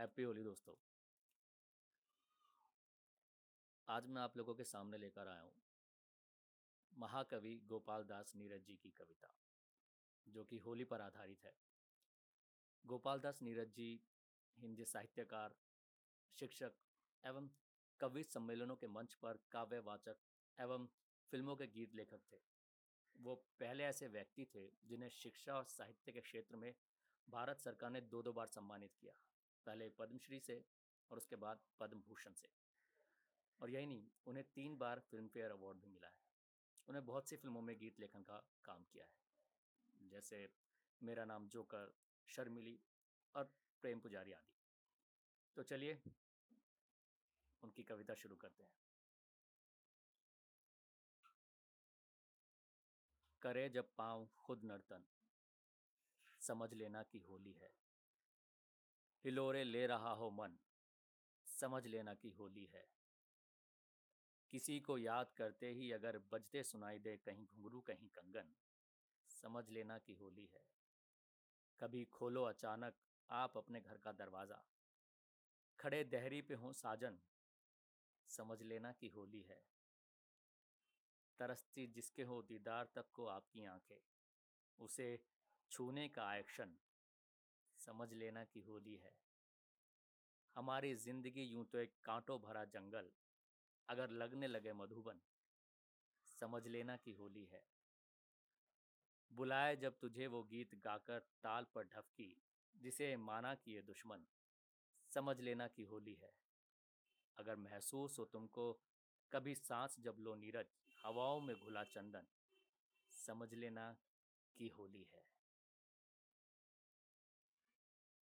Happy Holi दोस्तों। आज मैं आप लोगों के सामने लेकर आया हूँ, महाकवि गोपाल दास नीरज जी की कविता, जो कि होली पर आधारित है। गोपाल दास नीरज जी हिंदी साहित्यकार, शिक्षक एवं कवि सम्मेलनों के मंच पर काव्यवाचक एवं फ़िल्मों के गीत लेखक थे। वो पहले ऐसे व्यक्ति थे जिन्हें शिक्षा और साहित्य के क्षेत्र में भारत सरकार ने दो दो बार सम्मानित किया। पहले पद्मश्री से और उसके बाद पद्म भूषण से। और यही नहीं, उन्हें तीन बार फ़िल्म फेयर अवार्ड भी मिला है। उन्हें बहुत सी फ़िल्मों में गीत लेखन का काम किया है। जैसे मेरा नाम जोकर, शर्मिली और प्रेम पुजारी आदि। तो चलिए, उनकी कविता शुरू करते हैं। करे जब पाँव खुद नर्तन, समझ लेना कि होली है। हिलोरे ले रहा हो मन, समझ लेना कि होली है। किसी को याद करते ही अगर बजते सुनाई दे कहीं घुंघरू, कहीं कंगन, समझ लेना कि होली है। कभी खोलो अचानक आप अपने घर का दरवाज़ा। खड़े दहरी पे हों साजन, समझ लेना कि होली है। तरसती जिसके हो दीदार तक को आपकी आँखें, उसे छूने का एक्शन समझ लेना कि होली है। हमारी ज़िंदगी यूँ तो एक कांटों भरा जंगल, अगर लगने लगे मधुबन, समझ लेना कि होली है। बुलाए जब तुझे वो गीत गाकर ताल पर ढफकी जिसे माना किए दुश्मन, समझ लेना कि होली है। अगर महसूस हो तुमको, कभी सांस जब लो नीरज, हवाओं में घुला चंदन, समझ लेना कि होली है।